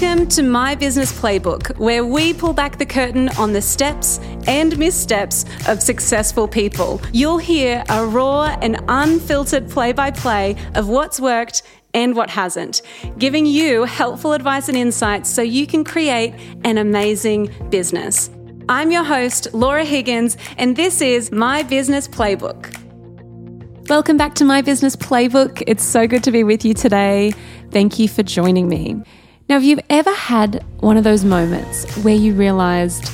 Welcome to My Business Playbook, where we pull back the curtain on the steps and missteps of successful people. You'll hear a raw and unfiltered play by play of what's worked and what hasn't, giving you helpful advice and insights so you can create an amazing business. I'm your host, Laura Higgins, and this is My Business Playbook. Welcome back to My Business Playbook. It's so good to be with you today. Thank you for joining me. Now, if you've ever had one of those moments where you realized,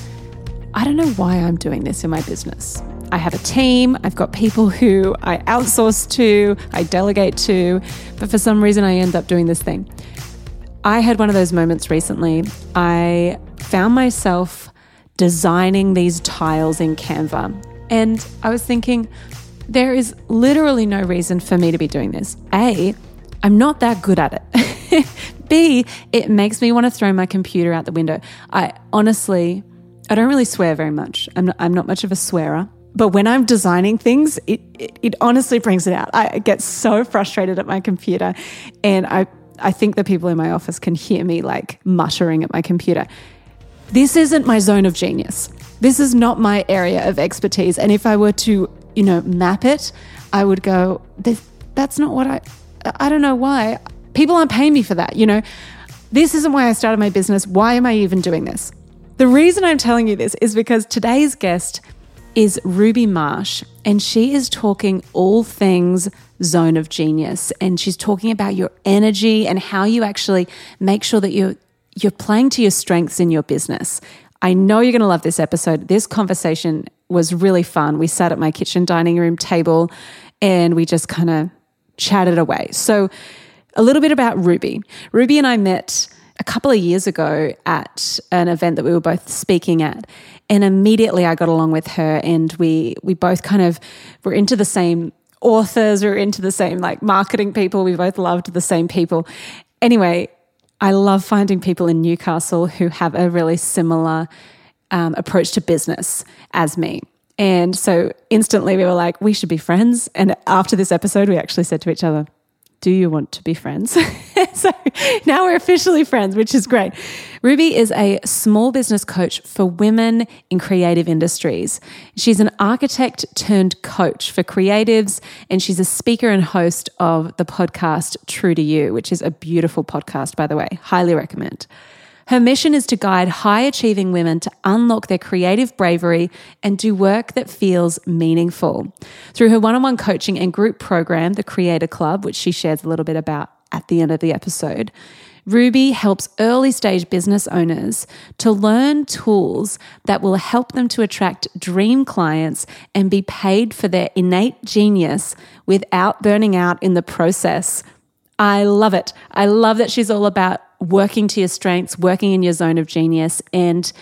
I don't know why I'm doing this in my business? I have a team, I've got people who I outsource to, I delegate to, but for some reason I end up doing this thing. I had one of those moments recently. I found myself designing these tiles in Canva, and I was thinking, there is literally no reason for me to be doing this. A, I'm not that good at it. B, it makes me want to throw my computer out the window. I honestly, I don't really swear very much. I'm not, I'm not much of a swearer. But when I'm designing things, it, it, it honestly brings it out. I get so frustrated at my computer. And I, I think the people in my office can hear me like muttering at my computer. This isn't my zone of genius. This is not my area of expertise. And if I were to, you know, map it, I would go, that's not what I, I don't know why. People aren't paying me for that. You know, this isn't why I started my business. Why am I even doing this? The reason I'm telling you this is because today's guest is Ruby Marsh, and she is talking all things zone of genius. And she's talking about your energy and how you actually make sure that you're you're playing to your strengths in your business. I know you're going to love this episode. This conversation was really fun. We sat at my kitchen dining room table and we just kind of chatted away. So a little bit about Ruby. Ruby and I met a couple of years ago at an event that we were both speaking at and immediately I got along with her and we we both kind of were into the same authors, we were into the same like marketing people, we both loved the same people. Anyway, I love finding people in Newcastle who have a really similar um, approach to business as me. And so instantly we were like, we should be friends. And after this episode, we actually said to each other, do you want to be friends? so now we're officially friends, which is great. Ruby is a small business coach for women in creative industries. She's an architect turned coach for creatives, and she's a speaker and host of the podcast True to You, which is a beautiful podcast, by the way. Highly recommend. Her mission is to guide high achieving women to unlock their creative bravery and do work that feels meaningful. Through her one on one coaching and group program, the Creator Club, which she shares a little bit about at the end of the episode, Ruby helps early stage business owners to learn tools that will help them to attract dream clients and be paid for their innate genius without burning out in the process. I love it. I love that she's all about working to your strengths, working in your zone of genius, and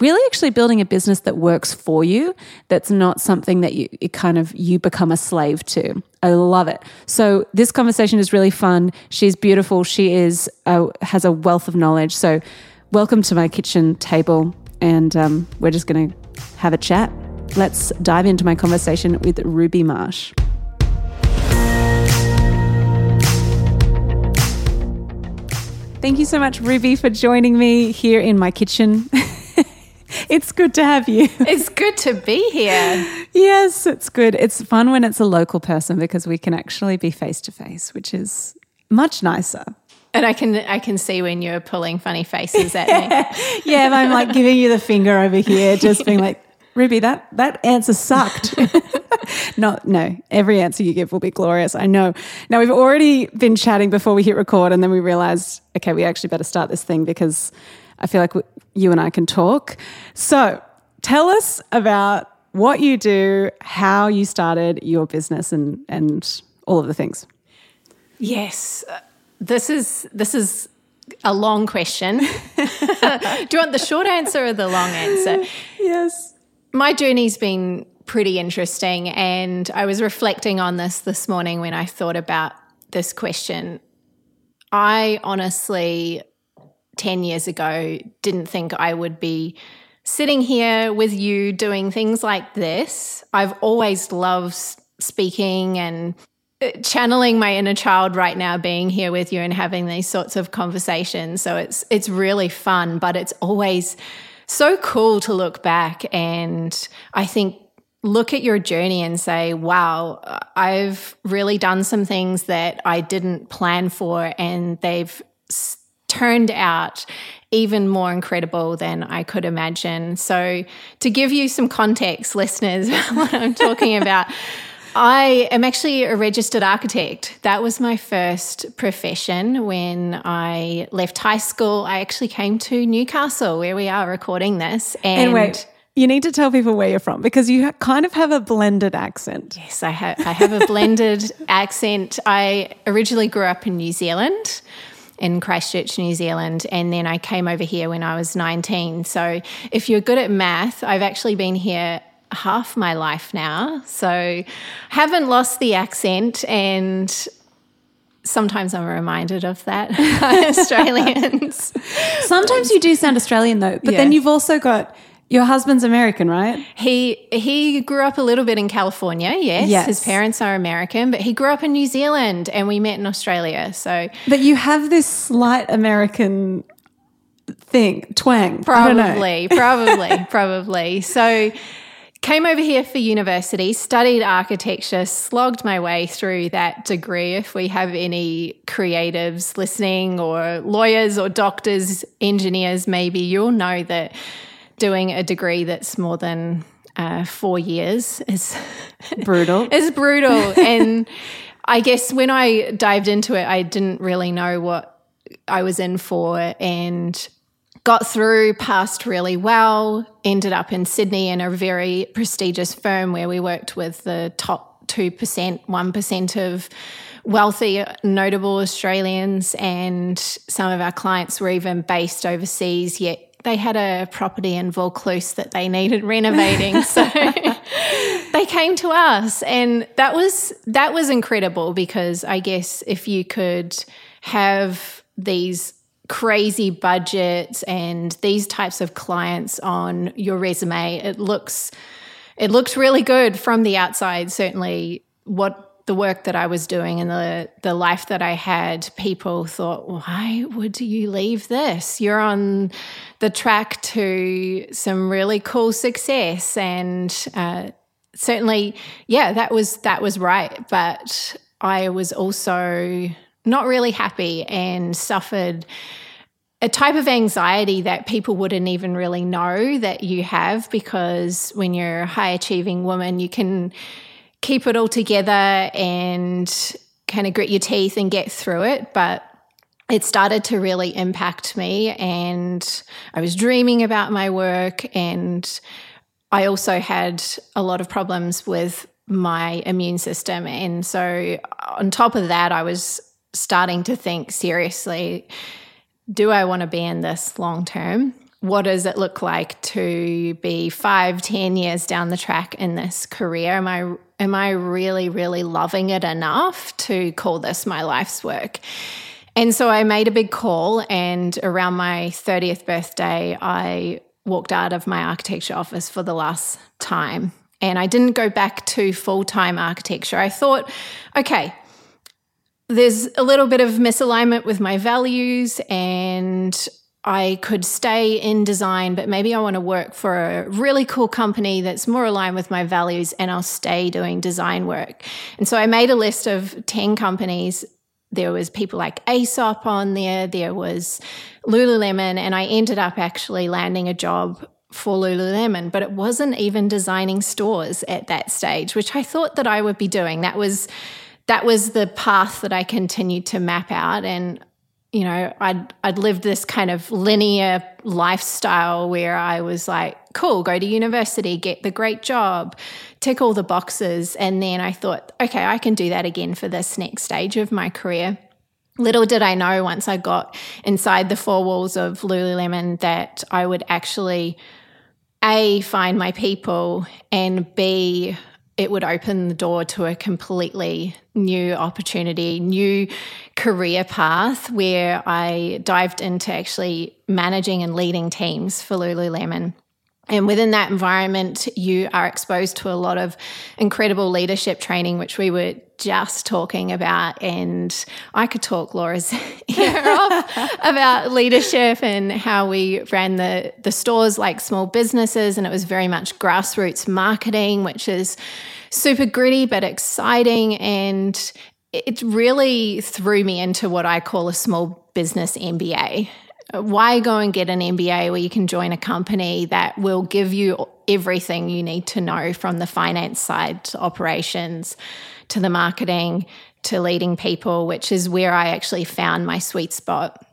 really actually building a business that works for you that's not something that you kind of you become a slave to. I love it. So this conversation is really fun. She's beautiful. She is uh, has a wealth of knowledge. So welcome to my kitchen table and um, we're just going to have a chat. Let's dive into my conversation with ruby marsh Thank you so much, Ruby, for joining me here in my kitchen. it's good to have you. It's good to be here. yes, it's good. It's fun when it's a local person because we can actually be face to face, which is much nicer. And I can I can see when you're pulling funny faces at me. yeah, I'm like giving you the finger over here, just being like, Ruby, that that answer sucked. Not no. Every answer you give will be glorious. I know. Now we've already been chatting before we hit record, and then we realized, okay, we actually better start this thing because I feel like you and I can talk. So tell us about what you do, how you started your business, and and all of the things. Yes, uh, this is this is a long question. do you want the short answer or the long answer? Yes. My journey's been pretty interesting. And I was reflecting on this this morning when I thought about this question. I honestly, 10 years ago, didn't think I would be sitting here with you doing things like this. I've always loved speaking and uh, channeling my inner child right now being here with you and having these sorts of conversations so it's it's really fun but it's always so cool to look back and i think look at your journey and say wow i've really done some things that i didn't plan for and they've turned out even more incredible than I could imagine. So, to give you some context, listeners, what I'm talking about, I am actually a registered architect. That was my first profession when I left high school. I actually came to Newcastle, where we are recording this. And, and wait, you need to tell people where you're from because you kind of have a blended accent. Yes, I have. I have a blended accent. I originally grew up in New Zealand in Christchurch, New Zealand, and then I came over here when I was 19. So, if you're good at math, I've actually been here half my life now. So, haven't lost the accent and sometimes I'm reminded of that Australians. Sometimes you do sound Australian though, but yeah. then you've also got your husband's American, right? He he grew up a little bit in California. Yes, yes, his parents are American, but he grew up in New Zealand, and we met in Australia. So, but you have this slight American thing twang. Probably, probably, probably. So. Came over here for university, studied architecture, slogged my way through that degree. If we have any creatives listening, or lawyers, or doctors, engineers, maybe you'll know that doing a degree that's more than uh, four years is brutal. is brutal. and I guess when I dived into it, I didn't really know what I was in for and got through, passed really well, ended up in Sydney in a very prestigious firm where we worked with the top 2%, 1% of wealthy, notable Australians, and some of our clients were even based overseas, yet they had a property in Vaucluse that they needed renovating. so they came to us and that was that was incredible because I guess if you could have these crazy budgets and these types of clients on your resume, it looks it looks really good from the outside. Certainly what the work that I was doing and the the life that I had, people thought, "Why would you leave this? You're on the track to some really cool success." And uh, certainly, yeah, that was that was right. But I was also not really happy and suffered a type of anxiety that people wouldn't even really know that you have because when you're a high achieving woman, you can keep it all together and kind of grit your teeth and get through it. But it started to really impact me, and I was dreaming about my work. And I also had a lot of problems with my immune system. And so, on top of that, I was starting to think seriously do I want to be in this long term? what does it look like to be five, ten years down the track in this career? Am I am I really, really loving it enough to call this my life's work? And so I made a big call, and around my 30th birthday, I walked out of my architecture office for the last time. And I didn't go back to full time architecture. I thought, okay, there's a little bit of misalignment with my values, and I could stay in design, but maybe I want to work for a really cool company that's more aligned with my values and I'll stay doing design work. And so I made a list of 10 companies. There was people like Aesop on there, there was Lululemon, and I ended up actually landing a job for Lululemon, but it wasn't even designing stores at that stage, which I thought that I would be doing. That was that was the path that I continued to map out and you know, I'd I'd lived this kind of linear lifestyle where I was like, cool, go to university, get the great job, tick all the boxes, and then I thought, okay, I can do that again for this next stage of my career. Little did I know once I got inside the four walls of Lululemon that I would actually a find my people and b it would open the door to a completely new opportunity, new career path where I dived into actually managing and leading teams for Lululemon. And within that environment, you are exposed to a lot of incredible leadership training, which we were just talking about. And I could talk Laura's ear off about leadership and how we ran the, the stores like small businesses. And it was very much grassroots marketing, which is super gritty but exciting. And it really threw me into what I call a small business MBA why go and get an MBA where you can join a company that will give you everything you need to know from the finance side to operations to the marketing to leading people, which is where I actually found my sweet spot.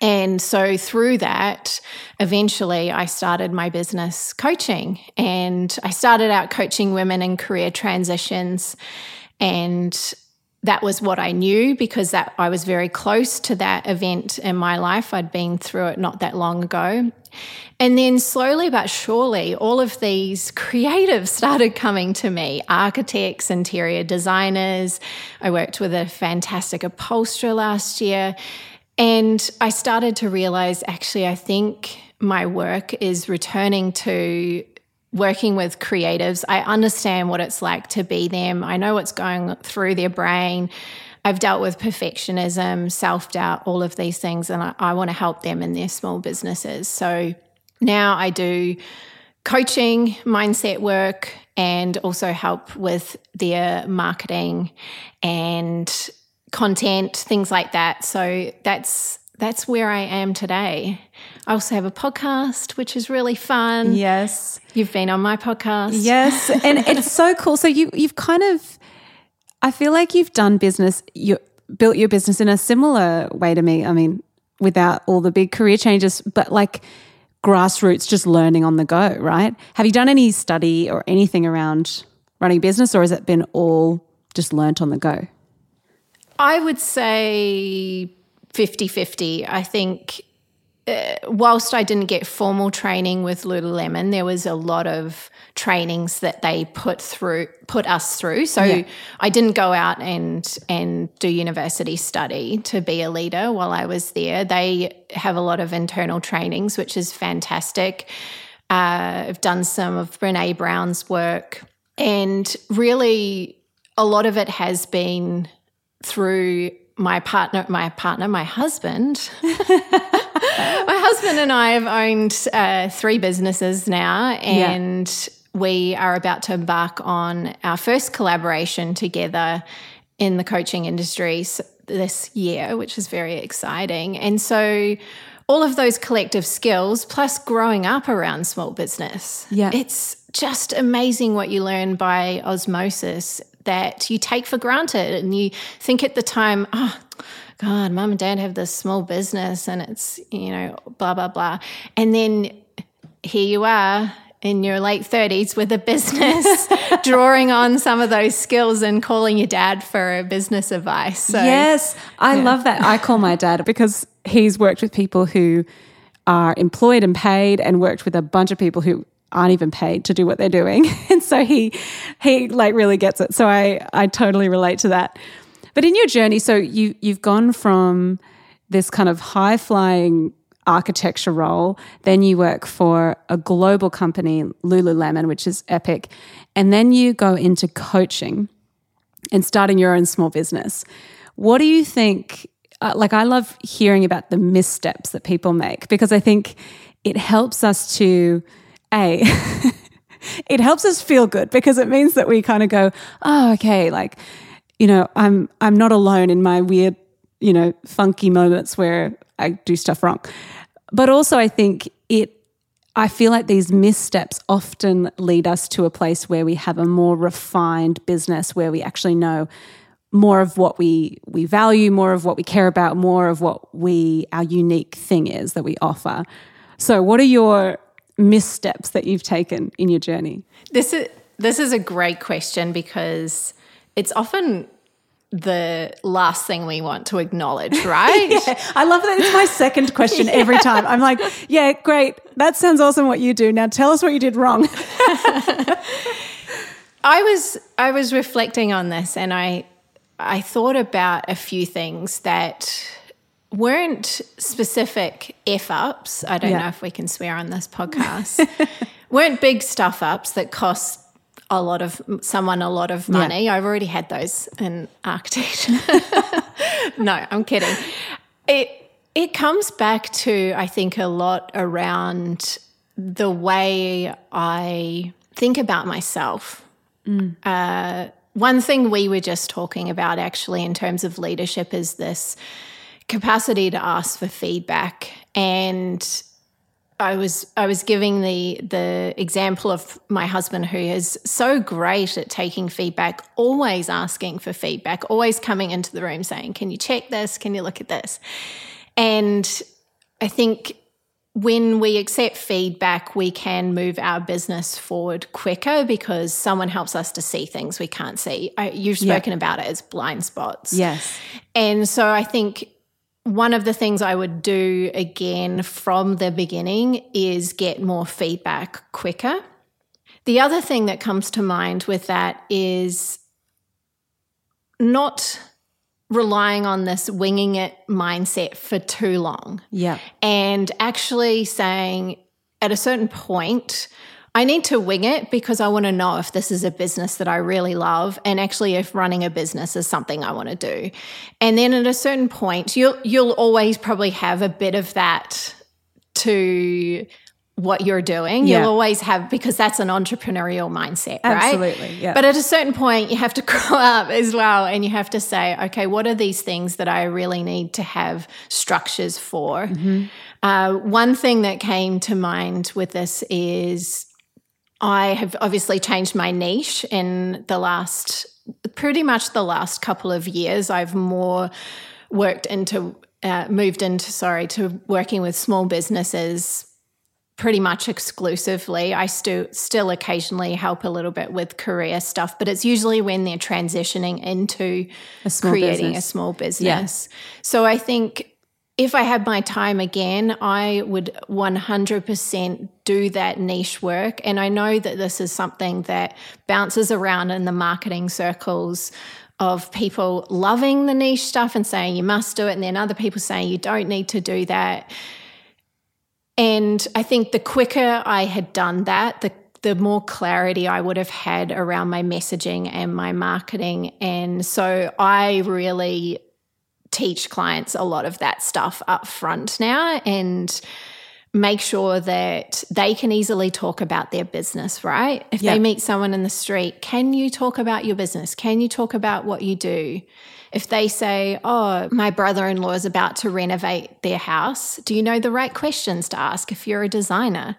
And so through that, eventually I started my business coaching and I started out coaching women in career transitions and that was what I knew because that I was very close to that event in my life. I'd been through it not that long ago. And then slowly but surely, all of these creatives started coming to me architects, interior designers. I worked with a fantastic upholsterer last year. And I started to realize actually, I think my work is returning to working with creatives, I understand what it's like to be them. I know what's going through their brain. I've dealt with perfectionism, self doubt, all of these things, and I, I want to help them in their small businesses. So now I do coaching, mindset work, and also help with their marketing and content, things like that. So that's that's where I am today. I also have a podcast, which is really fun. Yes. You've been on my podcast. Yes. and it's so cool. So you you've kind of I feel like you've done business, you built your business in a similar way to me. I mean, without all the big career changes, but like grassroots, just learning on the go, right? Have you done any study or anything around running business, or has it been all just learnt on the go? I would say 50 50. I think uh, whilst I didn't get formal training with Lululemon, there was a lot of trainings that they put through, put us through. So yeah. I didn't go out and and do university study to be a leader while I was there. They have a lot of internal trainings, which is fantastic. Uh, I've done some of Brene Brown's work, and really, a lot of it has been through my partner, my partner, my husband, my husband and I have owned uh, three businesses now, and yeah. we are about to embark on our first collaboration together in the coaching industries this year, which is very exciting. And so, all of those collective skills, plus growing up around small business, yeah, it's just amazing what you learn by osmosis that you take for granted and you think at the time, oh, God, mom and dad have this small business and it's, you know, blah, blah, blah. And then here you are in your late 30s with a business, drawing on some of those skills and calling your dad for business advice. So, yes, I yeah. love that. I call my dad because he's worked with people who are employed and paid and worked with a bunch of people who aren't even paid to do what they're doing. and so he he like really gets it. So I I totally relate to that. But in your journey, so you you've gone from this kind of high flying architecture role, then you work for a global company, Lululemon, which is epic, and then you go into coaching and starting your own small business. What do you think? Uh, like, I love hearing about the missteps that people make because I think it helps us to a, it helps us feel good because it means that we kind of go, oh, okay, like, you know, I'm I'm not alone in my weird, you know, funky moments where I do stuff wrong. But also I think it I feel like these missteps often lead us to a place where we have a more refined business where we actually know more of what we we value, more of what we care about, more of what we our unique thing is that we offer. So what are your missteps that you've taken in your journey? This is this is a great question because it's often the last thing we want to acknowledge, right? yeah, I love that. It's my second question yeah. every time. I'm like, yeah, great. That sounds awesome what you do. Now tell us what you did wrong. I was I was reflecting on this and I I thought about a few things that weren't specific F ups. I don't yeah. know if we can swear on this podcast, weren't big stuff ups that cost a lot of someone a lot of money. Yeah. I've already had those in architecture. no, I'm kidding. It it comes back to I think a lot around the way I think about myself. Mm. Uh, one thing we were just talking about actually in terms of leadership is this capacity to ask for feedback and I was I was giving the the example of my husband who is so great at taking feedback, always asking for feedback, always coming into the room saying, "Can you check this? Can you look at this?" And I think when we accept feedback, we can move our business forward quicker because someone helps us to see things we can't see. I, you've spoken yeah. about it as blind spots. Yes. And so I think one of the things I would do again from the beginning is get more feedback quicker. The other thing that comes to mind with that is not relying on this winging it mindset for too long. Yeah. And actually saying at a certain point, I need to wing it because I want to know if this is a business that I really love and actually if running a business is something I want to do. And then at a certain point, you'll you'll always probably have a bit of that to what you're doing. Yeah. You'll always have because that's an entrepreneurial mindset, right? Absolutely. Yeah. But at a certain point you have to grow up as well and you have to say, okay, what are these things that I really need to have structures for? Mm-hmm. Uh, one thing that came to mind with this is I have obviously changed my niche in the last, pretty much the last couple of years. I've more worked into, uh, moved into, sorry, to working with small businesses pretty much exclusively. I still still occasionally help a little bit with career stuff, but it's usually when they're transitioning into a creating business. a small business. Yeah. So I think if I had my time again, I would 100% do that niche work. And I know that this is something that bounces around in the marketing circles of people loving the niche stuff and saying you must do it, and then other people saying you don't need to do that. And I think the quicker I had done that, the the more clarity I would have had around my messaging and my marketing. And so I really teach clients a lot of that stuff up front now and make sure that they can easily talk about their business, right? If yep. they meet someone in the street, can you talk about your business? Can you talk about what you do? If they say, Oh, my brother in law is about to renovate their house, do you know the right questions to ask if you're a designer?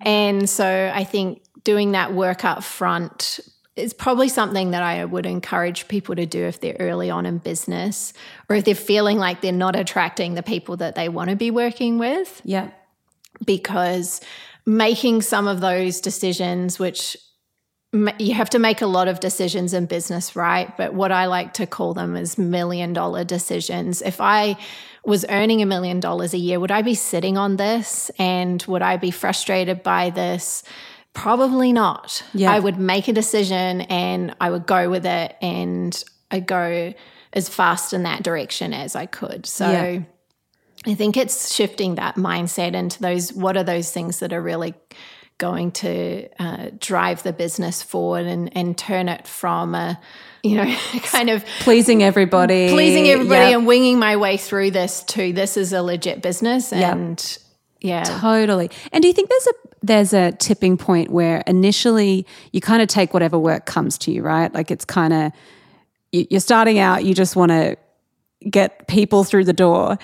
And so I think doing that work up front it's probably something that I would encourage people to do if they're early on in business or if they're feeling like they're not attracting the people that they want to be working with. Yeah. Because making some of those decisions, which you have to make a lot of decisions in business, right? But what I like to call them is million dollar decisions. If I was earning a million dollars a year, would I be sitting on this and would I be frustrated by this? Probably not. Yeah. I would make a decision and I would go with it and I go as fast in that direction as I could. So yeah. I think it's shifting that mindset into those what are those things that are really going to uh, drive the business forward and, and turn it from a you know kind of pleasing everybody pleasing everybody yep. and winging my way through this to this is a legit business and yeah. Totally. And do you think there's a there's a tipping point where initially you kind of take whatever work comes to you, right? Like it's kind of you're starting out, you just want to get people through the door.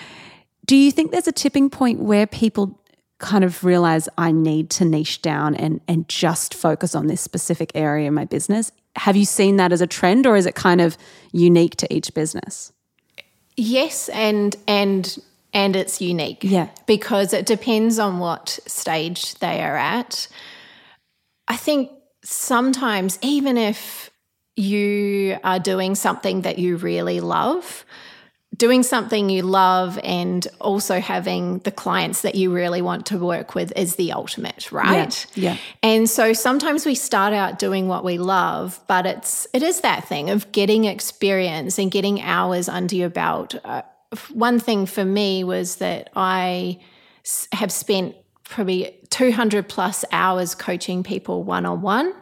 Do you think there's a tipping point where people kind of realize I need to niche down and and just focus on this specific area in my business? Have you seen that as a trend or is it kind of unique to each business? Yes, and and and it's unique. Yeah. Because it depends on what stage they are at. I think sometimes, even if you are doing something that you really love, doing something you love and also having the clients that you really want to work with is the ultimate right yeah, yeah. and so sometimes we start out doing what we love but it's it is that thing of getting experience and getting hours under your belt uh, one thing for me was that I have spent probably 200 plus hours coaching people one on one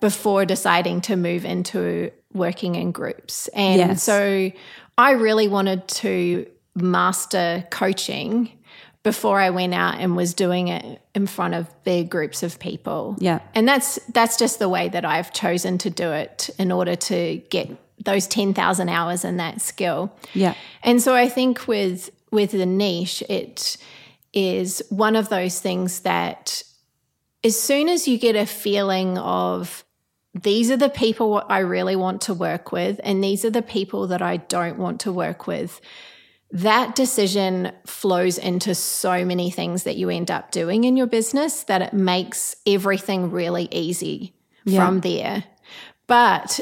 before deciding to move into working in groups. And Yes. so I really wanted to master coaching before I went out and was doing it in front of big groups of people. Yeah. And that's that's just the way that I've chosen to do it in order to get those 10,000 hours in that skill. Yeah. And so I think with with the niche, it is one of those things that as soon as you get a feeling of these are the people I really want to work with, and these are the people that I don't want to work with, that decision flows into so many things that you end up doing in your business that it makes everything really easy Yeah. from there. But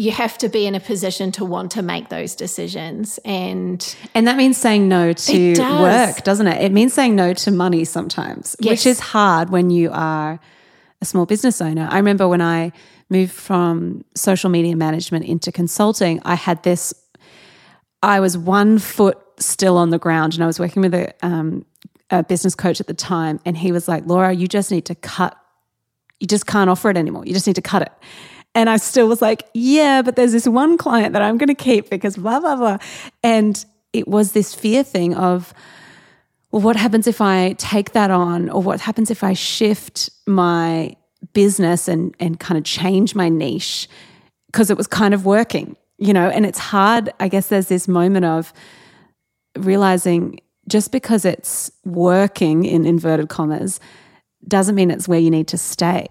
you have to be in a position to want to make those decisions. And And that means saying no to does. work, doesn't it? It means saying no to money sometimes, which is hard when you are a small business owner. I remember when I moved from social media management into consulting, I had this, I was one foot still on the ground and I was working with a, um, a business coach at the time. And he was like, Laura, you just need to cut, you just can't offer it anymore. You just need to cut it. And I still was like, yeah, but there's this one client that I'm going to keep because blah, blah, blah. And it was this fear thing of, well, what happens if I take that on? Or what happens if I shift my business and, and kind of change my niche? Because it was kind of working, you know? And it's hard. I guess there's this moment of realizing just because it's working in inverted commas doesn't mean it's where you need to stay.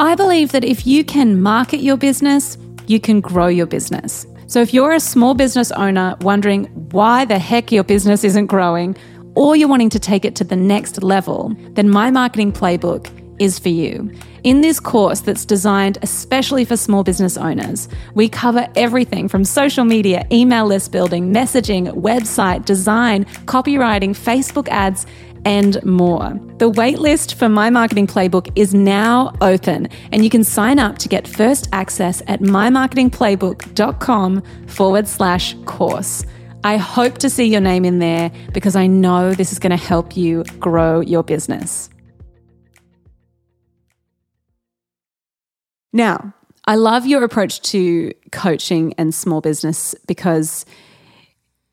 I believe that if you can market your business, you can grow your business. So if you're a small business owner wondering why the heck your business isn't growing, or you're wanting to take it to the next level, then my marketing playbook is for you. In this course that's designed especially for small business owners, we cover everything from social media, email list building, messaging, website, design, copywriting, Facebook ads, and more. The waitlist for my marketing playbook is now open, and you can sign up to get first access at mymarketingplaybook.com forward slash course. I hope to see your name in there because I know this is going to help you grow your business. Now, I love your approach to coaching and small business because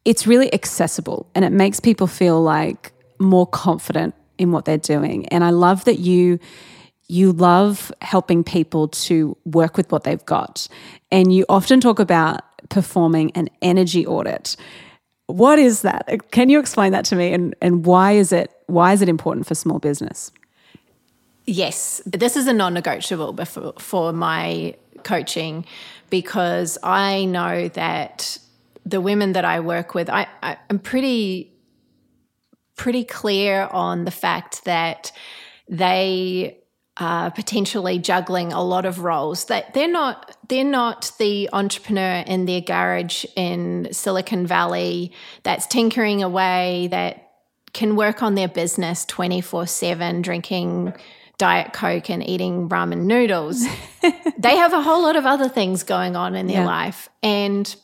it's really accessible and it makes people feel like more confident in what they're doing. And I love that you you love helping people to work with what they've got. And you often talk about performing an energy audit. What is that? Can you explain that to me and, and why is it why is it important for small business? Yes, this is a non negotiable for, for my coaching because I know that the women that I work with, I, I, I'm pretty pretty clear on the fact that they are potentially juggling a lot of roles. That they're not they're not the entrepreneur in their garage in Silicon Valley that's tinkering away that can work on their business 24/7 drinking diet coke and eating ramen noodles. They have a whole lot of other things going on in their Yeah. life. And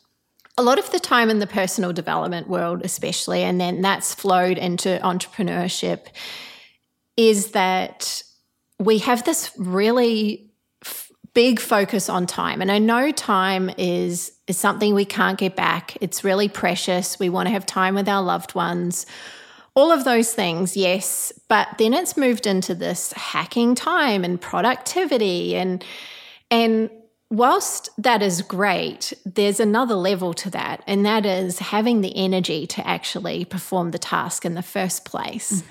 a lot of the time in the personal development world, especially, and then that's flowed into entrepreneurship, is that we have this really f- big focus on time. And I know time is, is something we can't get back, it's really precious. We want to have time with our loved ones. All of those things, yes. But then it's moved into this hacking time and productivity and and whilst that is great, there's another level to that, and that is having the energy to actually perform the task in the first place.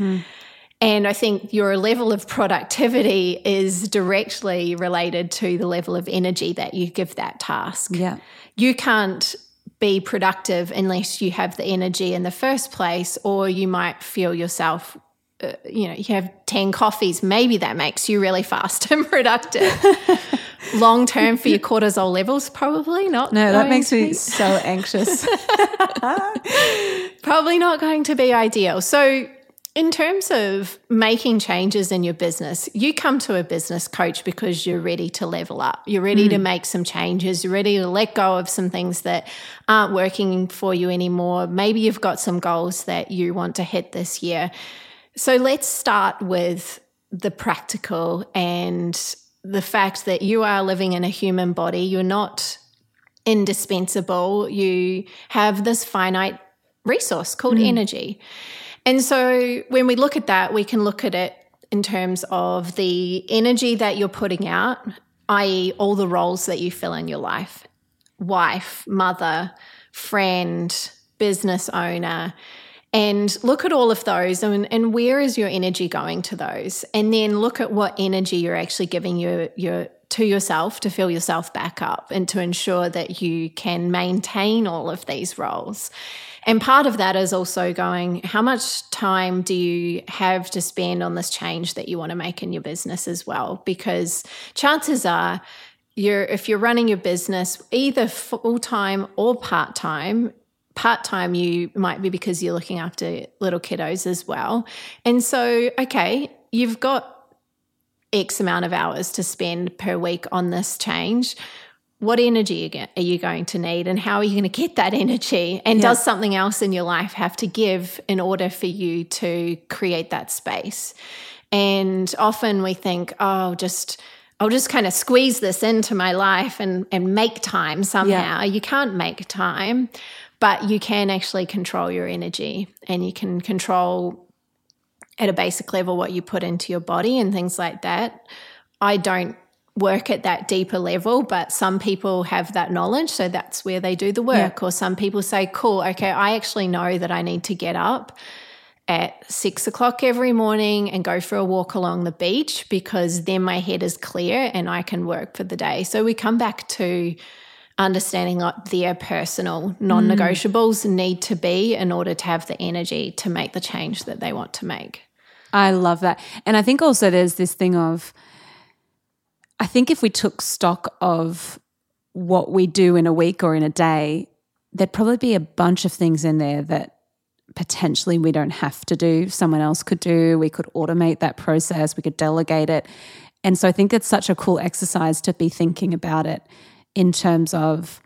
And I think your level of productivity is directly related to the level of energy that you give that task. Yeah. You can't be productive unless you have the energy in the first place, or you might feel yourself. Uh, you know, you have 10 coffees, maybe that makes you really fast and productive. Long term for your cortisol levels, probably not. No, that makes me so anxious. probably not going to be ideal. So, in terms of making changes in your business, you come to a business coach because you're ready to level up. You're ready to mm. make some changes. You're ready to let go of some things that aren't working for you anymore. Maybe you've got some goals that you want to hit this year. So let's start with the practical and the fact that you are living in a human body. You're not indispensable. You have this finite resource called mm. energy. And so when we look at that, we can look at it in terms of the energy that you're putting out, i.e., all the roles that you fill in your life wife, mother, friend, business owner. And look at all of those and, and where is your energy going to those? And then look at what energy you're actually giving your, your to yourself to fill yourself back up and to ensure that you can maintain all of these roles. And part of that is also going, how much time do you have to spend on this change that you want to make in your business as well? Because chances are, you're if you're running your business either full time or part time, part time you might be because you're looking after little kiddos as well. And so, okay, you've got X amount of hours to spend per week on this change. What energy are you going to need, and how are you going to get that energy? And yeah. does something else in your life have to give in order for you to create that space? And often we think, oh, just I'll just kind of squeeze this into my life and and make time somehow. Yeah. You can't make time, but you can actually control your energy and you can control at a basic level what you put into your body and things like that. I don't work at that deeper level, but some people have that knowledge. So that's where they do the work. Yeah. Or some people say, cool, okay, I actually know that I need to get up at six o'clock every morning and go for a walk along the beach because then my head is clear and I can work for the day. So we come back to understanding what their personal non negotiables mm. need to be in order to have the energy to make the change that they want to make. I love that. And I think also there's this thing of, I think if we took stock of what we do in a week or in a day, there'd probably be a bunch of things in there that potentially we don't have to do, someone else could do. We could automate that process, we could delegate it. And so I think it's such a cool exercise to be thinking about it in terms of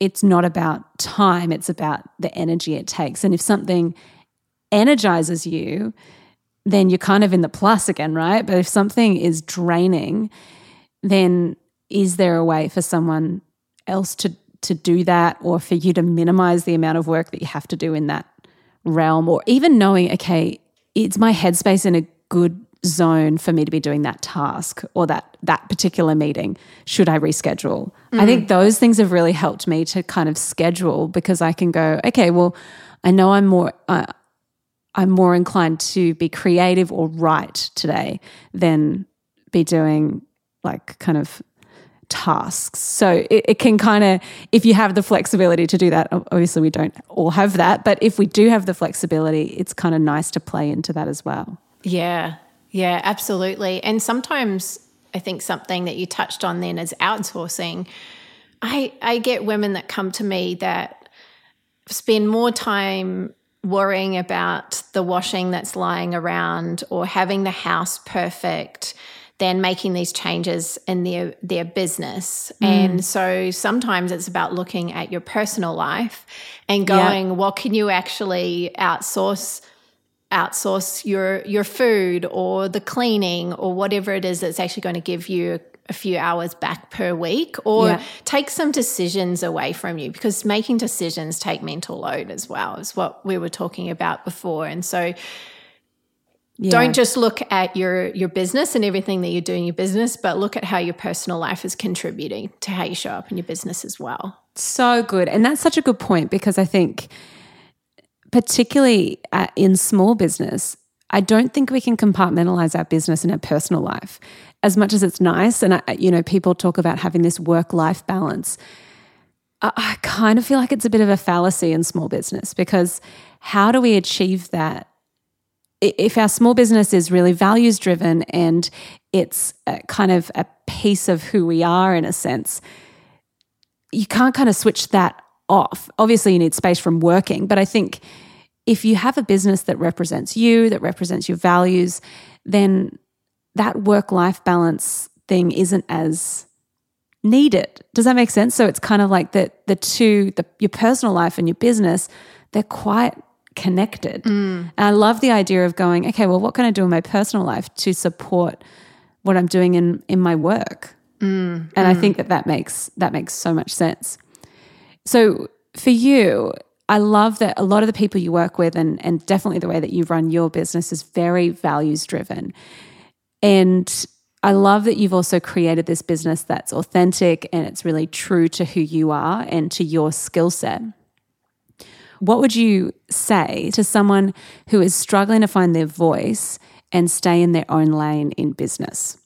it's not about time, it's about the energy it takes. And if something energizes you, then you're kind of in the plus again, right? But if something is draining, then is there a way for someone else to to do that or for you to minimize the amount of work that you have to do in that realm or even knowing okay, it's my headspace in a good zone for me to be doing that task or that that particular meeting should i reschedule mm. i think mm. those things have really helped me to kind of schedule because i can go okay well i know i'm more uh, i'm more inclined to be creative or write today than be doing like kind of tasks so it, it can kind of if you have the flexibility to do that obviously we don't all have that but if we do have the flexibility it's kind of nice to play into that as well yeah yeah, absolutely. And sometimes I think something that you touched on then is outsourcing. I I get women that come to me that spend more time worrying about the washing that's lying around or having the house perfect than making these changes in their their business. Mm. And so sometimes it's about looking at your personal life and going, what can you actually outsource outsource your your food or the cleaning or whatever it is that's actually going to give you a few hours back per week or yeah. take some decisions away from you because making decisions take mental load as well is what we were talking about before and so yeah. don't just look at your your business and everything that you do in your business but look at how your personal life is contributing to how you show up in your business as well so good and that's such a good point because i think particularly at, in small business, I don't think we can compartmentalize our business and our personal life as much as it's nice. And, I, you know, people talk about having this work life balance. I, I kind of feel like it's a bit of a fallacy in small business because how do we achieve that? If our small business is really values driven and it's kind of a piece of who we are in a sense, you can't kind of switch that off. Obviously, you need space from working, but I think if you have a business that represents you, that represents your values, then that work life balance thing isn't as needed. Does that make sense? So it's kind of like the the two, the, your personal life and your business, they're quite connected. Mm. And I love the idea of going, okay, well, what can I do in my personal life to support what I'm doing in in my work? Mm, and I mm. think that that makes that makes so much sense. So for you, I love that a lot of the people you work with, and and definitely the way that you run your business is very values driven. And I love that you've also created this business that's authentic and it's really true to who you are and to your skill set. What would you say to someone who is struggling to find their voice and stay in their own lane in business?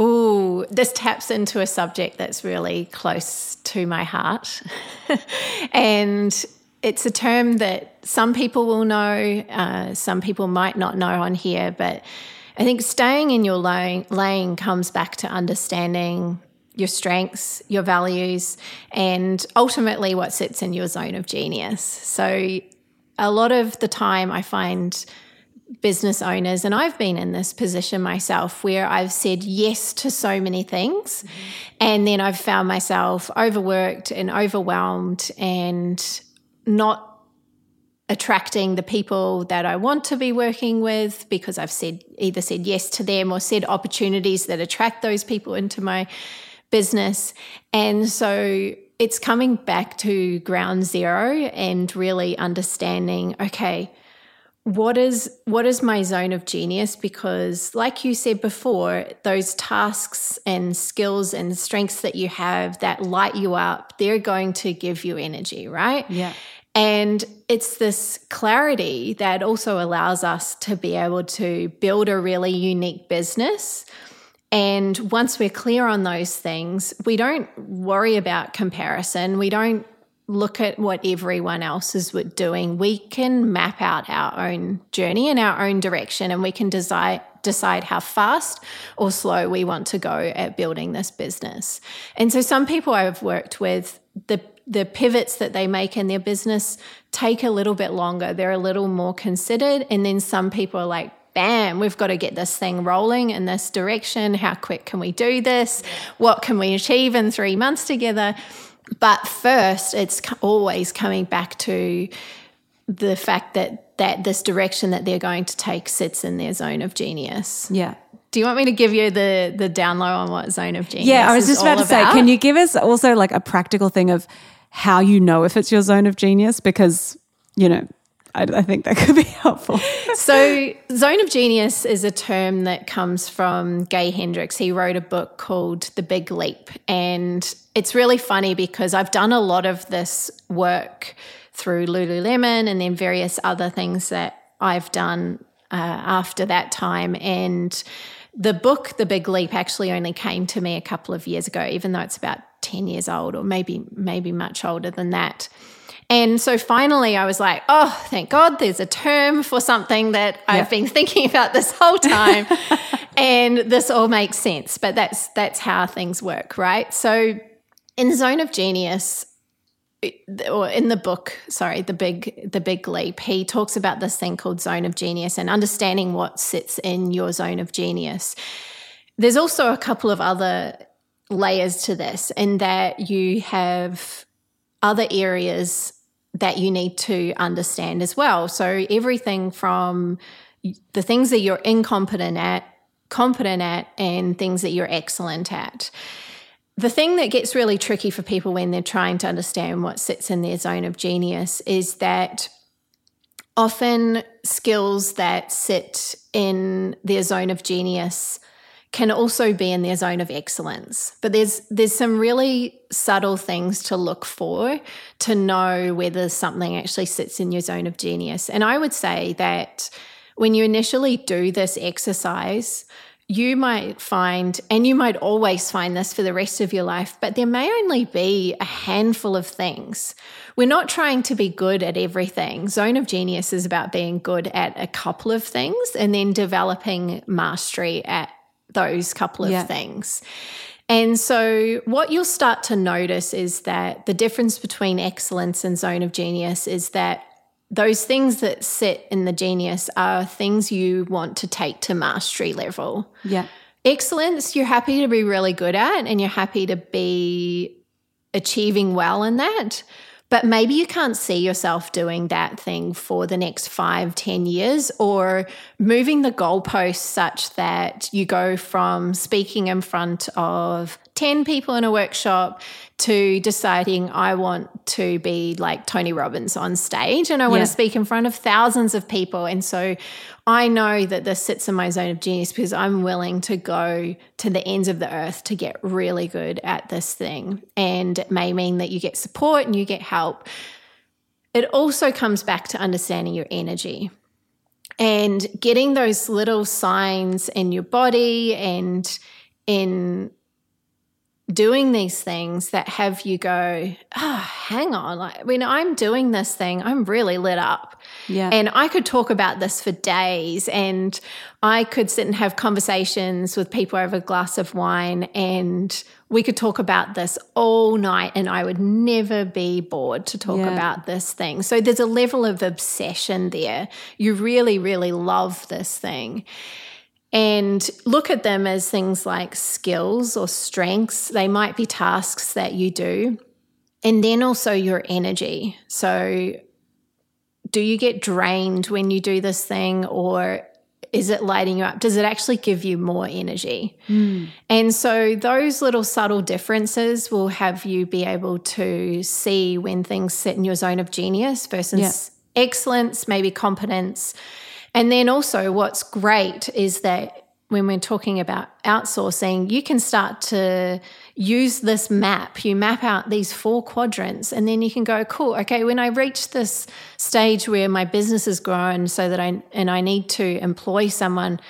Ooh, this taps into a subject that's really close to my heart. and it's a term that some people will know, uh, some people might not know on here, but I think staying in your lane, lane comes back to understanding your strengths, your values, and ultimately what sits in your zone of genius. So, a lot of the time, I find business owners, and I've been in this position myself where I've said yes to so many things, mm-hmm. and then I've found myself overworked and overwhelmed and not attracting the people that I want to be working with because I've said either said yes to them or said opportunities that attract those people into my business. And so it's coming back to ground zero and really understanding okay what is what is my zone of genius because like you said before those tasks and skills and strengths that you have that light you up they're going to give you energy right yeah and it's this clarity that also allows us to be able to build a really unique business. And once we're clear on those things, we don't worry about comparison. We don't look at what everyone else is doing. We can map out our own journey and our own direction, and we can decide decide how fast or slow we want to go at building this business. And so some people I've worked with, the the pivots that they make in their business take a little bit longer. They're a little more considered. And then some people are like, bam, we've got to get this thing rolling in this direction. How quick can we do this? What can we achieve in three months together? But first, it's always coming back to the fact that that this direction that they're going to take sits in their zone of genius. Yeah. Do you want me to give you the the down low on what zone of genius? Yeah, I was just about to about? say, can you give us also like a practical thing of how you know if it's your zone of genius because, you know, I, I think that could be helpful. so, zone of genius is a term that comes from Gay Hendricks. He wrote a book called The Big Leap. And it's really funny because I've done a lot of this work through Lululemon and then various other things that I've done uh, after that time. And the book, The Big Leap, actually only came to me a couple of years ago, even though it's about 10 years old or maybe maybe much older than that. And so finally I was like, oh, thank God there's a term for something that I've been thinking about this whole time. and this all makes sense. But that's that's how things work, right? So in the zone of genius, or in the book, sorry, the big the big leap, he talks about this thing called zone of genius and understanding what sits in your zone of genius. There's also a couple of other layers to this in that you have other areas that you need to understand as well. So everything from the things that you're incompetent at, competent at, and things that you're excellent at. The thing that gets really tricky for people when they're trying to understand what sits in their zone of genius is that often skills that sit in their zone of genius can also be in their zone of excellence. But there's there's some really subtle things to look for to know whether something actually sits in your zone of genius. And I would say that when you initially do this exercise, you might find, and you might always find this for the rest of your life, but there may only be a handful of things. We're not trying to be good at everything. Zone of genius is about being good at a couple of things and then developing mastery at those couple of yeah. things. And so, what you'll start to notice is that the difference between excellence and zone of genius is that those things that sit in the genius are things you want to take to mastery level. Yeah. Excellence, you're happy to be really good at and you're happy to be achieving well in that. But maybe you can't see yourself doing that thing for the next five, ten years, or moving the goalposts such that you go from speaking in front of 10 people in a workshop to deciding I want to be like Tony Robbins on stage and I want Yeah. to speak in front of thousands of people. And so I know that this sits in my zone of genius because I'm willing to go to the ends of the earth to get really good at this thing. And it may mean that you get support and you get help. It also comes back to understanding your energy and getting those little signs in your body and in doing these things that have you go, ah, hang on. Like when I'm doing this thing, I'm really lit up. Yeah. And I could talk about this for days and I could sit and have conversations with people over a glass of wine and we could talk about this all night and I would never be bored to talk Yeah. about this thing. So there's a level of obsession there. You really, really love this thing and look at them as things like skills or strengths. They might be tasks that you do. And then also your energy. So, do you get drained when you do this thing or is it lighting you up? Does it actually give you more energy? Hmm. And so, those little subtle differences will have you be able to see when things sit in your zone of genius versus excellence, maybe competence. And then also, what's great is that when we're talking about outsourcing, you can start to use this map. You map out these four quadrants, and then you can go, cool, okay, when I reach this stage where my business has grown so that I, and I need to employ someone,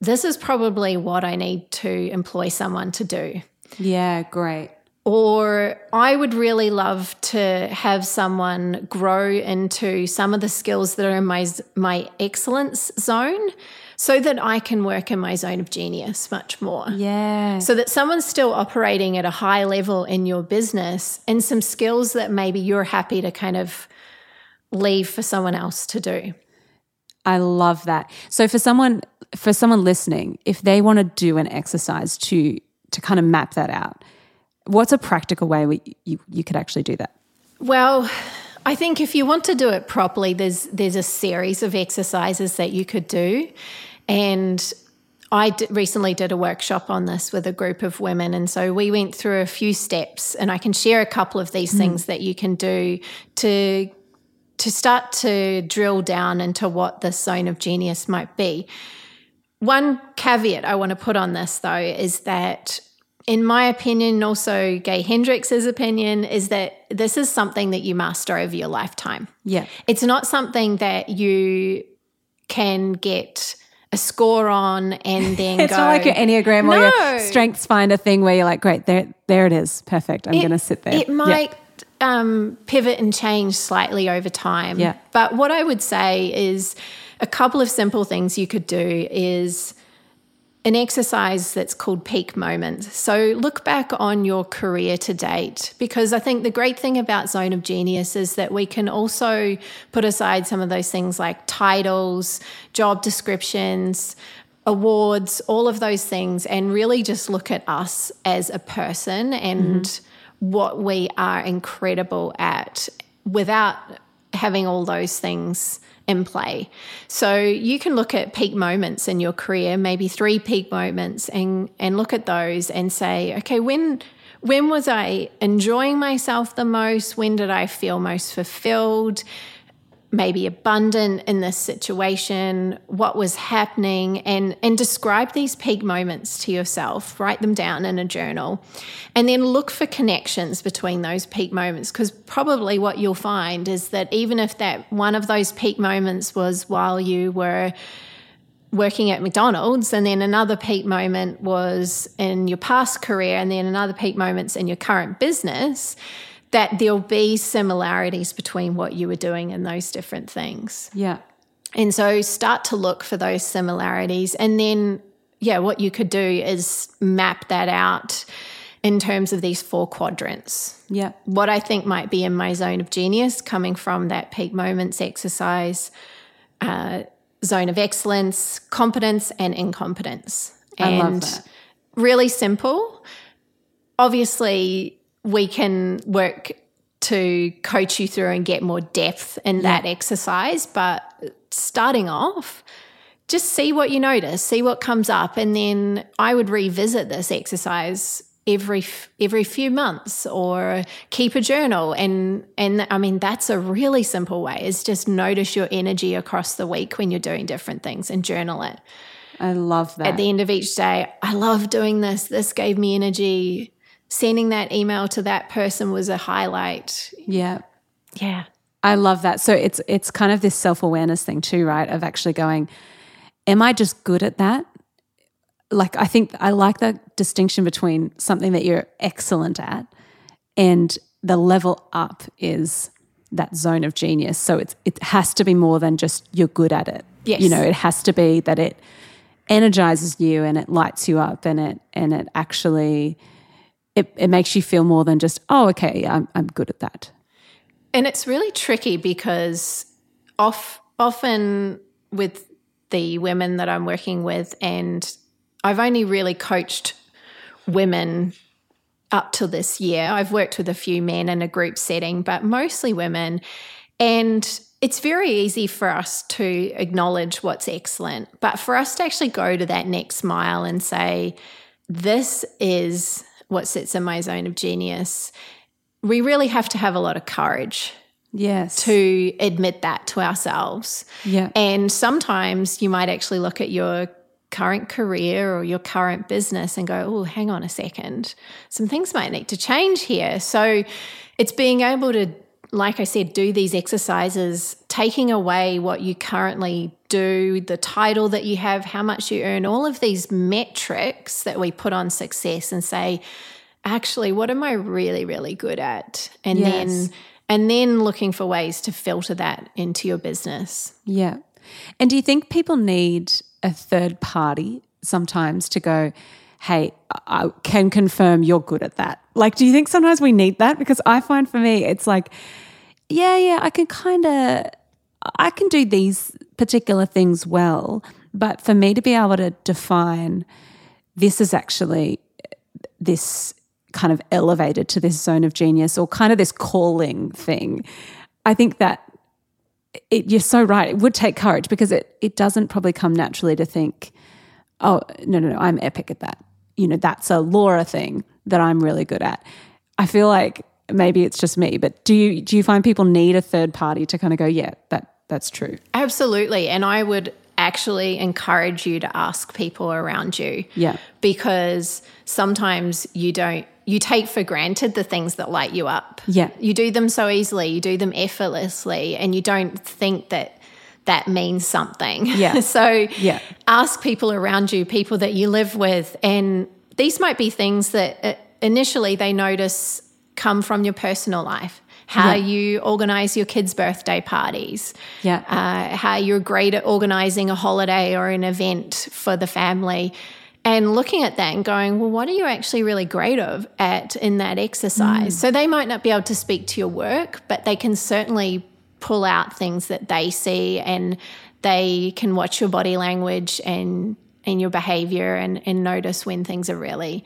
this is probably what I need to employ someone to do yeah, great. Or I would really love to have someone grow into some of the skills that are in my my excellence zone so that I can work in my zone of genius much more. Yeah. So that someone's still operating at a high level in your business and some skills that maybe you're happy to kind of leave for someone else to do. I love that. So for someone for someone listening, if they want to do an exercise to to kind of map that out, what's a practical way we, you you could actually do that? Well, I think if you want to do it properly, there's there's a series of exercises that you could do, and I d- recently did a workshop on this with a group of women, and so we went through a few steps, and I can share a couple of these hmm. things that you can do to to start to drill down into what the zone of genius might be. One caveat I want to put on this, though, is that, in my opinion, and also Gay Hendricks's opinion, is that this is something that you master over your lifetime. Yeah. It's not something that you can get a score on and then It's go. not like your Enneagram or No. your Strengths Finder thing where you're like, great, there, there it is, perfect. I'm going to sit there. It Yeah. might um, pivot and change slightly over time. Yeah. But what I would say is a couple of simple things you could do is an exercise that's called peak moments. So look back on your career to date because I think the great thing about Zone of Genius is that we can also put aside some of those things like titles, job descriptions, awards, all of those things, and really just look at us as a person and mm-hmm. what we are incredible at without having all those things in play. So you can look at peak moments in your career, maybe three peak moments and and look at those and say, okay, when when was I enjoying myself the most? When did I feel most fulfilled? Maybe abundant in this situation, what was happening, and, and describe these peak moments to yourself. Write them down in a journal. And then look for connections between those peak moments, because probably what you'll find is that even if that one of those peak moments was while you were working at McDonald's, and then another peak moment was in your past career, and then another peak moments in your current business, that there'll be similarities between what you were doing and those different things. yeah. And so start to look for those similarities. And then, yeah, what you could do is map that out in terms of these four quadrants Yeah. what I think might be in my zone of genius coming from that peak moments exercise, uh, zone of excellence, competence, and incompetence. And really simple. Obviously, we can work to coach you through and get more depth in that exercise. But starting off, just see what you notice, see what comes up, and then I would revisit this exercise every every few months or keep a journal and and I mean that's a really simple way is just notice your energy across the week when you're doing different things and journal it. I love that. At the end of each day, I love doing this. This gave me energy. Sending that email to that person was a highlight. Yeah. Yeah. I love that. So it's it's kind of this self-awareness thing too, right? Of actually going, am I just good at that? Like I think I like the distinction between something that you're excellent at and the level up is that zone of genius. So it's it has to be more than just you're good at it. Yes. You know, it has to be that it energizes you and it lights you up and it and it actually it, it makes you feel more than just, oh, okay, I'm I'm good at that. And it's really tricky because off, often with the women that I'm working with, and I've only really coached women up to this year. I've worked with a few men in a group setting, but mostly women. And it's very easy for us to acknowledge what's excellent, but for us to actually go to that next mile and say, this is what sits in my zone of genius we really have to have a lot of courage Yes. to admit that to ourselves. Yeah. And sometimes you might actually look at your current career or your current business and go, oh, hang on a second. Some things might need to change here. So it's being able to, like I said, do these exercises, taking away what you currently do, the title that you have, how much you earn, all of these metrics that we put on success and say, actually, what am I really, really good at? And Yes. then and then looking for ways to filter that into your business. Yeah. And do you think people need a third party sometimes to go, hey, I can confirm you're good at that? Like, do you think sometimes we need that? Because I find for me, it's like, yeah, yeah, I can kind of, I can do these particular things well. But for me to be able to define this is actually this kind of elevated to this zone of genius or kind of this calling thing, I think that it, you're so right. It would take courage because it it doesn't probably come naturally to think, oh no no no, I'm epic at that. You know, that's a Laura thing that I'm really good at. I feel like maybe it's just me, but do you do you find people need a third party to kind of go, yeah, that that's true. Absolutely. And I would actually encourage you to ask people around you. Yeah. Because sometimes you don't you take for granted the things that light you up. Yeah. You do them so easily, you do them effortlessly, and you don't think that that means something. Yeah. so Yeah. ask people around you, people that you live with, and these might be things that uh, initially they notice come from your personal life. How Yeah. you organize your kids' birthday parties, Yeah. uh, how you're great at organizing a holiday or an event for the family, and looking at that and going, well, what are you actually really great of at in that exercise? So they might not be able to speak to your work, but they can certainly pull out things that they see, and they can watch your body language and and your behavior and and notice when things are really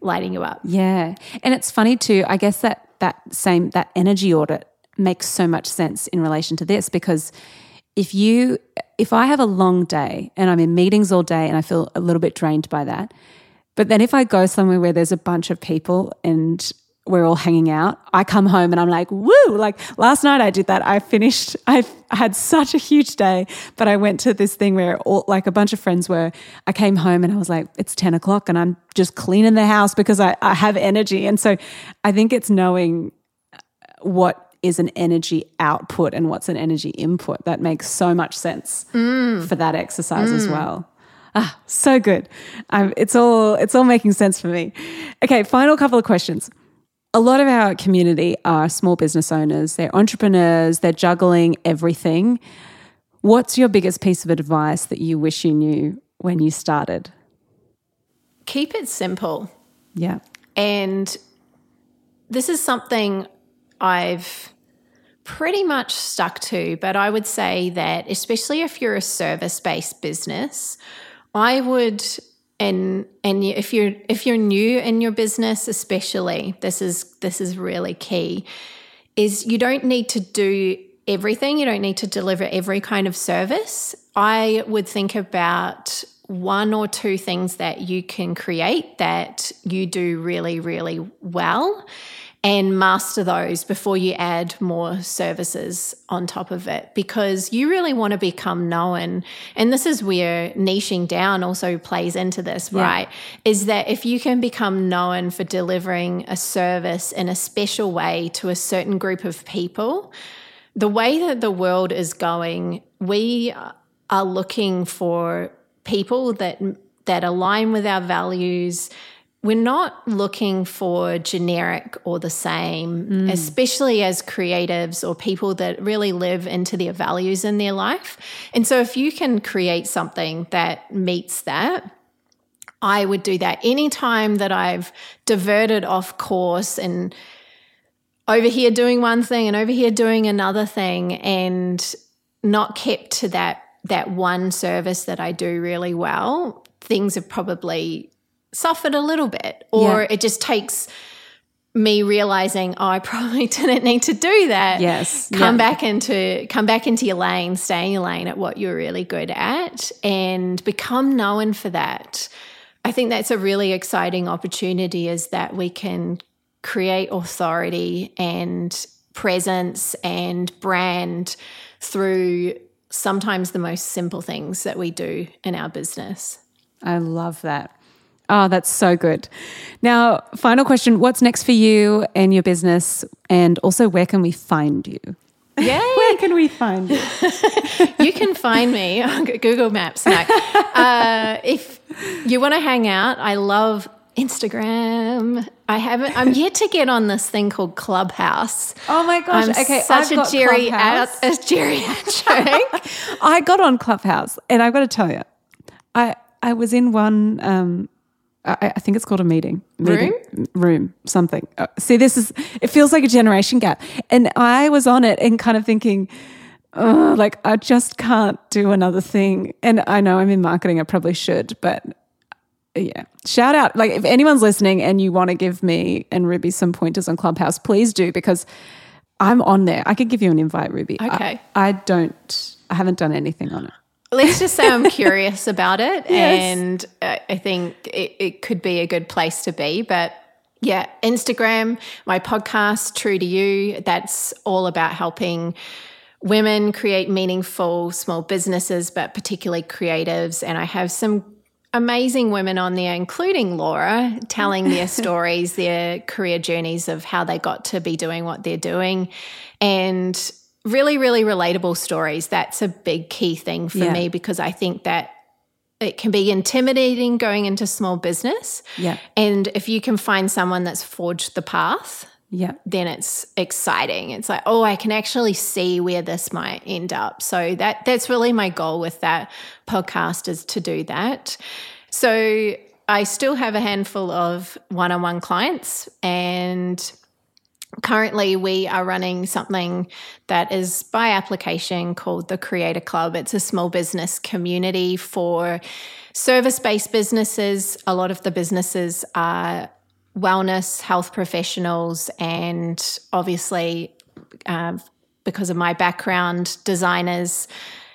lighting you up. Yeah. And it's funny too, I guess that that same that energy audit makes so much sense in relation to this because if you if I have a long day and I'm in meetings all day and I feel a little bit drained by that, but then if I go somewhere where there's a bunch of people and we're all hanging out, I come home and I'm like, woo! Like last night I did that. I finished, I had such a huge day, but I went to this thing where all like a bunch of friends were. I came home and I was like, it's 10 o'clock and I'm just cleaning the house because I, I have energy. And so I think it's knowing what is an energy output and what's an energy input. That makes so much sense for that exercise as well. Ah, so good. Um, it's all it's all making sense for me. Okay, final couple of questions. A lot of our community are small business owners. They're entrepreneurs. They're juggling everything. What's your biggest piece of advice that you wish you knew when you started? Keep it simple. Yeah. And this is something I've pretty much stuck to, but I would say that especially if you're a service-based business, I would and and if you're if you're new in your business especially, this is this is really key is you don't need to do everything. You don't need to deliver every kind of service. I would think about one or two things that you can create that you do really, really well and master those before you add more services on top of it because you really want to become known. And this is where niching down also plays into this, yeah. right? Is that if you can become known for delivering a service in a special way to a certain group of people, the way that the world is going, we are looking for people that that align with our values we're not looking for generic or the same, mm. especially as creatives or people that really live into their values in their life. And so, if you can create something that meets that, I would do that anytime that I've diverted off course and over here doing one thing and over here doing another thing and not kept to that that one service that I do really well, things have probably suffered a little bit, or yeah. it just takes me realizing oh, I probably didn't need to do that. Yes. Come yeah. back into come back into your lane, stay in your lane at what you're really good at and become known for that. I think that's a really exciting opportunity is that we can create authority and presence and brand through sometimes the most simple things that we do in our business. I love that. Oh, that's so good. Now, final question What's next for you and your business? And also, where can we find you? Yeah. Where can we find you? you can find me on Google Maps. No. Uh, if you want to hang out, I love Instagram. I haven't. I'm yet to get on this thing called Clubhouse. Oh my gosh! I'm okay, such I've a Jerry a geriatric. I got on Clubhouse, and I've got to tell you, I I was in one um, I, I, think it's called a meeting. meeting room? Room, something. Uh, see, this is, it feels like a generation gap. And I was on it and kind of thinking, oh, like, I just can't do another thing. And I know I'm in marketing, I probably should, but yeah. Shout out. Like, if anyone's listening and you want to give me and Ruby some pointers on Clubhouse, please do because I'm on there. I could give you an invite, Ruby. Okay. I, I don't, I haven't done anything on it let's just say I'm curious about it, yes. and uh, I think it, it could be a good place to be. But yeah, Instagram, my podcast, True to You, that's all about helping women create meaningful small businesses, but particularly creatives. And I have some amazing women on there, including Laura, telling their stories, their career journeys of how they got to be doing what they're doing. And really, really relatable stories. That's a big key thing for yeah. me because I think that it can be intimidating going into small business. Yeah. And if you can find someone that's forged the path, yeah. then it's exciting. It's like, oh, I can actually see where this might end up. So that that's really my goal with that podcast is to do that. So I still have a handful of one-on-one clients and Currently, we are running something that is by application called the Creator Club. It's a small business community for service based businesses. A lot of the businesses are wellness, health professionals, and obviously, uh, because of my background, designers,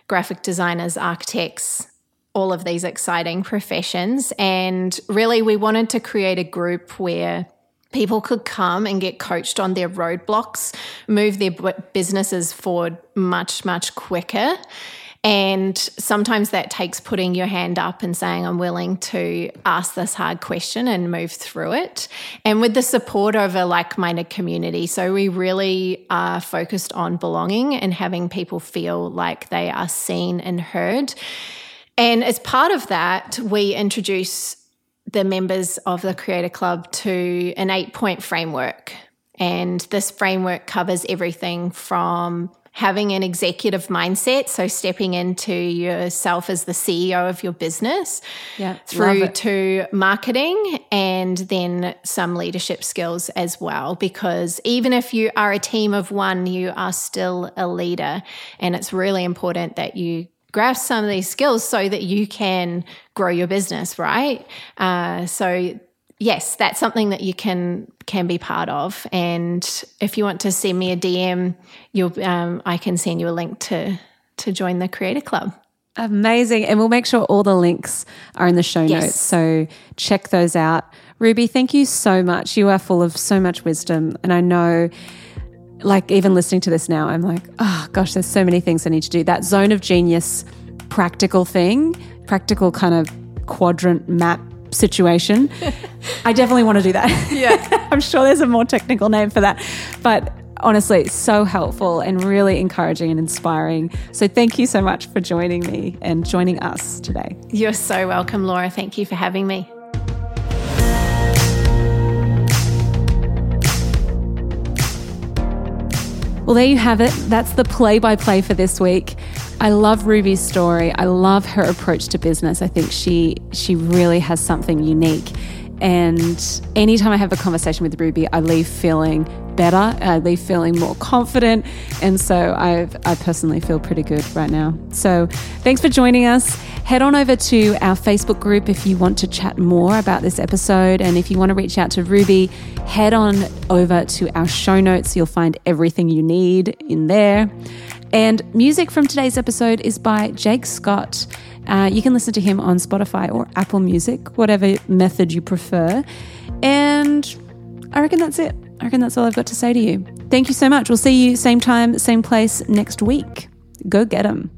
graphic designers, architects, all of these exciting professions. And really, we wanted to create a group where people could come and get coached on their roadblocks, move their businesses forward much, much quicker. And sometimes that takes putting your hand up and saying, I'm willing to ask this hard question and move through it. And with the support of a like minded community. So we really are focused on belonging and having people feel like they are seen and heard. And as part of that, we introduce the members of the Creator Club to an eight point framework. And this framework covers everything from having an executive mindset, so stepping into yourself as the CEO of your business, yeah, through to marketing and then some leadership skills as well. Because even if you are a team of one, you are still a leader. And it's really important that you grasp some of these skills so that you can grow your business, right? Uh, so yes, that's something that you can can be part of. And if you want to send me a DM, you'll um, I can send you a link to to join the Creator Club. Amazing. And we'll make sure all the links are in the show Yes. notes. So check those out. Ruby, thank you so much. You are full of so much wisdom. And I know, like, even listening to this now, I'm like, oh gosh, there's so many things I need to do. That zone of genius practical thing, practical kind of quadrant map situation. I definitely want to do that. Yeah. I'm sure there's a more technical name for that. But honestly, it's so helpful and really encouraging and inspiring. So thank you so much for joining me and joining us today. You're so welcome, Laura. Thank you for having me. Well, there you have it. That's the play by play for this week. I love Ruby's story. I love her approach to business. I think she she really has something unique. And anytime I have a conversation with Ruby, I leave feeling better. I leave feeling more confident. And so I I personally feel pretty good right now. So thanks for joining us. Head on over to our Facebook group if you want to chat more about this episode. And if you want to reach out to Ruby, head on over to our show notes. You'll find everything you need in there. And music from today's episode is by Jake Scott. Uh, you can listen to him on Spotify or Apple Music, whatever method you prefer. And I reckon that's it. I reckon that's all I've got to say to you. Thank you so much. We'll see you same time, same place next week. Go get 'em.